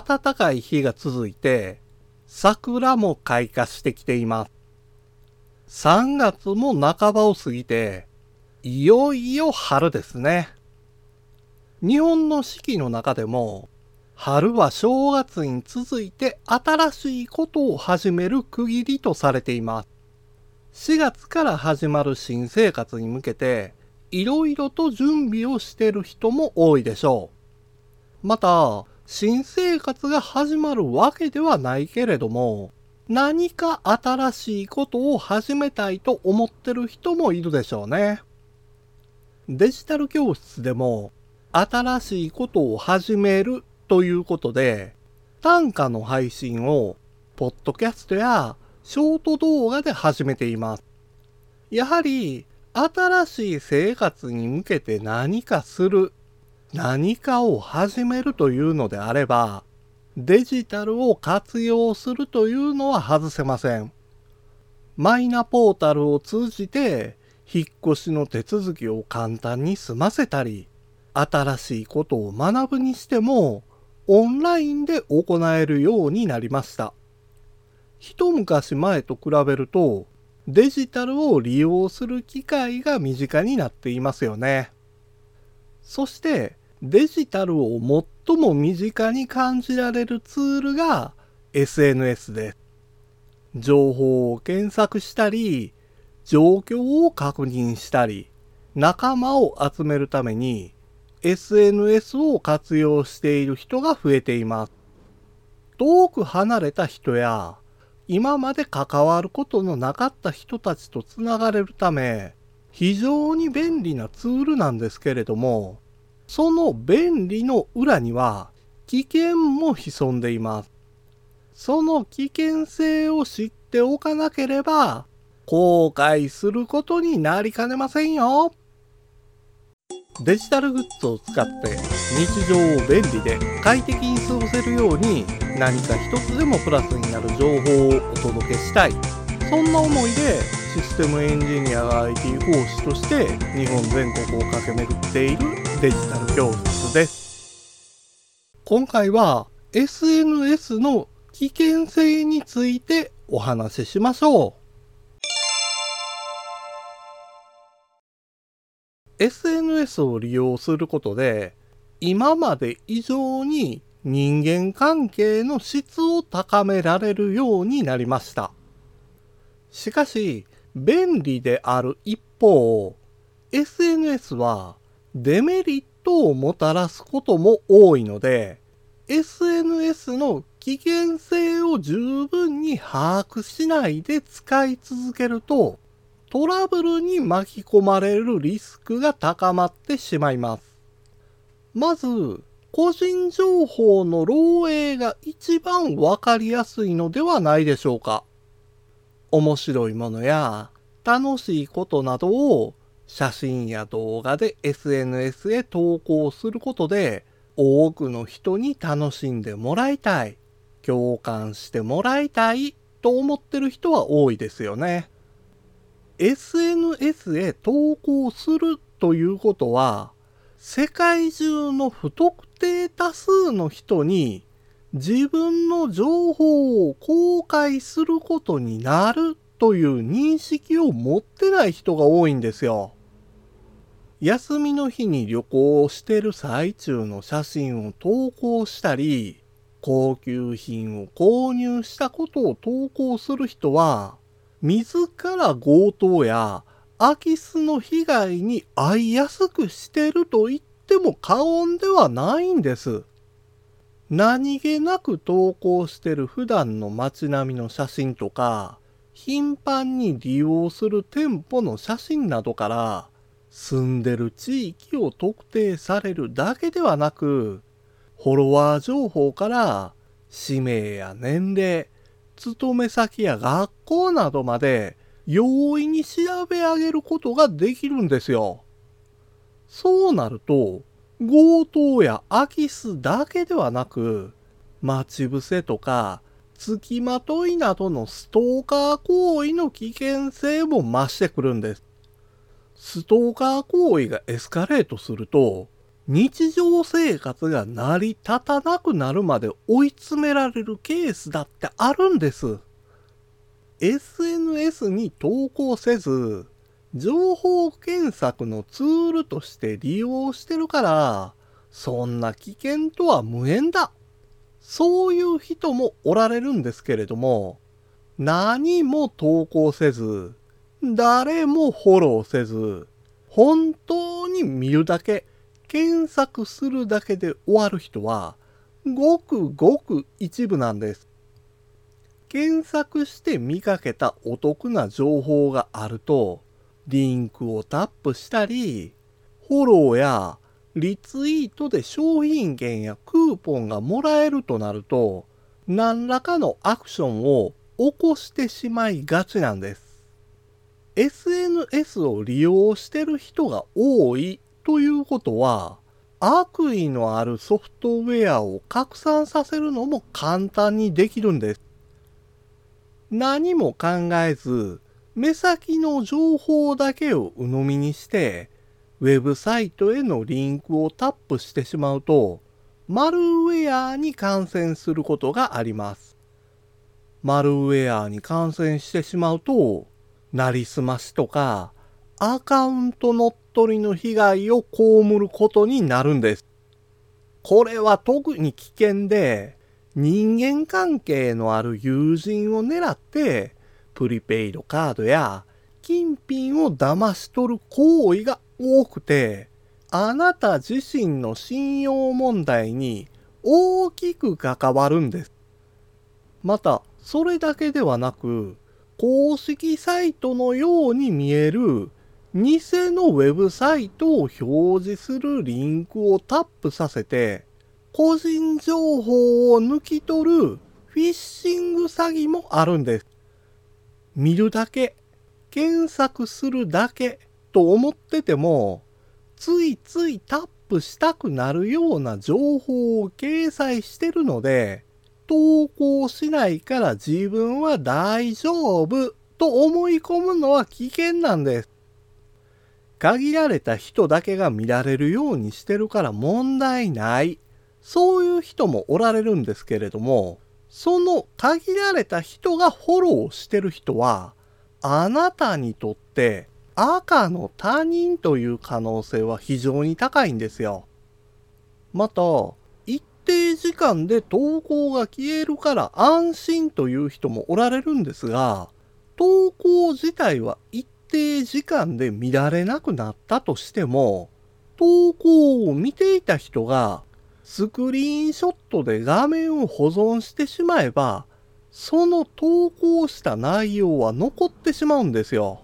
暖かい日が続いて、桜も開花してきています。3月も半ばを過ぎて、いよいよ春ですね。日本の四季の中でも、春は正月に続いて新しいことを始める区切りとされています。4月から始まる新生活に向けて、いろいろと準備をしている人も多いでしょう。また、新生活が始まるわけではないけれども、何か新しいことを始めたいと思ってる人もいるでしょうね。デジタル教室でも、新しいことを始めるということで、単価の配信を、ポッドキャストやショート動画で始めています。やはり、新しい生活に向けて何かする、何かを始めるというのであれば、デジタルを活用するというのは外せません。マイナポータルを通じて、引っ越しの手続きを簡単に済ませたり、新しいことを学ぶにしても、オンラインで行えるようになりました。一昔前と比べると、デジタルを利用する機会が身近になっていますよね。そしてデジタルを最も身近に感じられるツールが SNS です。情報を検索したり、状況を確認したり、仲間を集めるために SNS を活用している人が増えています。遠く離れた人や今まで関わることのなかった人たちとつながれるため、非常に便利なツールなんですけれども、その便利の裏には危険も潜んでいます。その危険性を知っておかなければ、後悔することになりかねませんよ。デジタルグッズを使って日常を便利で快適に過ごせるように何か一つでもプラスになる情報をお届けしたいそんな思いでシステムエンジニアが IT 講師として日本全国を駆け巡っているデジタル教室です今回は SNS の危険性についてお話ししましょう SNS を利用することで、今まで以上に人間関係の質を高められるようになりました。しかし、便利である一方、SNS はデメリットをもたらすことも多いので、SNS の危険性を十分に把握しないで使い続けると、トラブルに巻き込まれるリスクが高まってしまいます。まず、個人情報の漏洩が一番わかりやすいのではないでしょうか。面白いものや楽しいことなどを写真や動画で SNS へ投稿することで多くの人に楽しんでもらいたい、共感してもらいたいと思ってる人は多いですよね。SNS へ投稿するということは、世界中の不特定多数の人に自分の情報を公開することになるという認識を持ってない人が多いんですよ。休みの日に旅行をしてる最中の写真を投稿したり、高級品を購入したことを投稿する人は、自ら強盗や空き巣の被害に遭いやすくしてると言っても過言ではないんです。何気なく投稿してる普段の街並みの写真とか、頻繁に利用する店舗の写真などから、住んでる地域を特定されるだけではなく、フォロワー情報から氏名や年齢、勤め先や学校などまで容易に調べ上げることができるんですよ。そうなると、強盗や空き巣だけではなく、待ち伏せとか、付きまといなどのストーカー行為の危険性も増してくるんです。ストーカー行為がエスカレートすると、日常生活が成り立たなくなるまで追い詰められるケースだってあるんです。SNS に投稿せず、情報検索のツールとして利用してるから、そんな危険とは無縁だ。そういう人もおられるんですけれども、何も投稿せず、誰もフォローせず、本当に見るだけ、検索するだけで終わる人は、ごくごく一部なんです。検索して見かけたお得な情報があると、リンクをタップしたり、フォローやリツイートで商品券やクーポンがもらえるとなると、何らかのアクションを起こしてしまいがちなんです。SNS を利用してる人が多いということは、悪意のあるソフトウェアを拡散させるのも簡単にできるんです。何も考えず、目先の情報だけを鵜呑みにして、ウェブサイトへのリンクをタップしてしまうと、マルウェアに感染することがあります。マルウェアに感染してしまうと、なりすましとか、アカウント乗っ取りの被害を被ることになるんです。これは特に危険で、人間関係のある友人を狙って、プリペイドカードや金品を騙し取る行為が多くて、あなた自身の信用問題に大きく関わるんです。また、それだけではなく、公式サイトのように見える偽のウェブサイトを表示するリンクをタップさせて、個人情報を抜き取るフィッシング詐欺もあるんです。見るだけ、検索するだけと思ってても、ついついタップしたくなるような情報を掲載してるので、投稿しないから自分は大丈夫と思い込むのは危険なんです。限られた人だけが見られるようにしてるから問題ない。そういう人もおられるんですけれども、その限られた人がフォローしてる人は、あなたにとって赤の他人という可能性は非常に高いんですよ。また、一定時間で投稿が消えるから安心という人もおられるんですが、投稿自体は一定時間で見られなくなったとしても、投稿を見ていた人がスクリーンショットで画面を保存してしまえば、その投稿した内容は残ってしまうんですよ。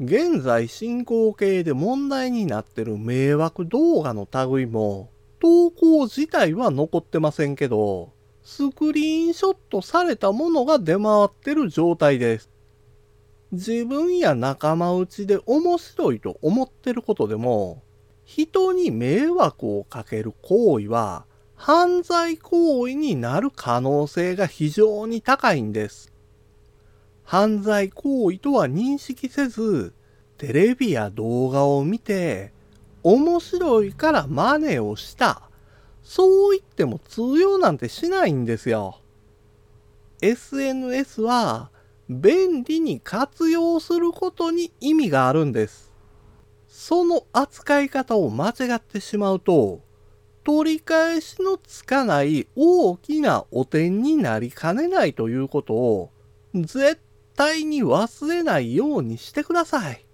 現在進行形で問題になってる迷惑動画の類も、投稿自体は残ってませんけど、スクリーンショットされたものが出回ってる状態です。自分や仲間内で面白いと思ってることでも、人に迷惑をかける行為は犯罪行為になる可能性が非常に高いんです。犯罪行為とは認識せず、テレビや動画を見て、面白いから真似をした。そう言っても通用なんてしないんですよ。SNS は便利に活用することに意味があるんです。その扱い方を間違ってしまうと、取り返しのつかない大きな汚点になりかねないということを絶対に忘れないようにしてください。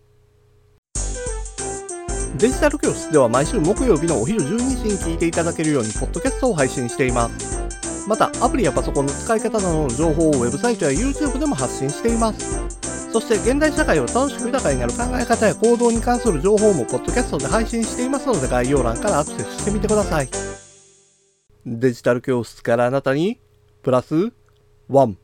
デジタル教室では毎週木曜日のお昼12時に聞いていただけるようにポッドキャストを配信しています。また、アプリやパソコンの使い方などの情報をウェブサイトや YouTube でも発信しています。そして、現代社会を楽しく豊かになる考え方や行動に関する情報もポッドキャストで配信していますので、概要欄からアクセスしてみてください。デジタル教室からあなたに、プラス、ワン。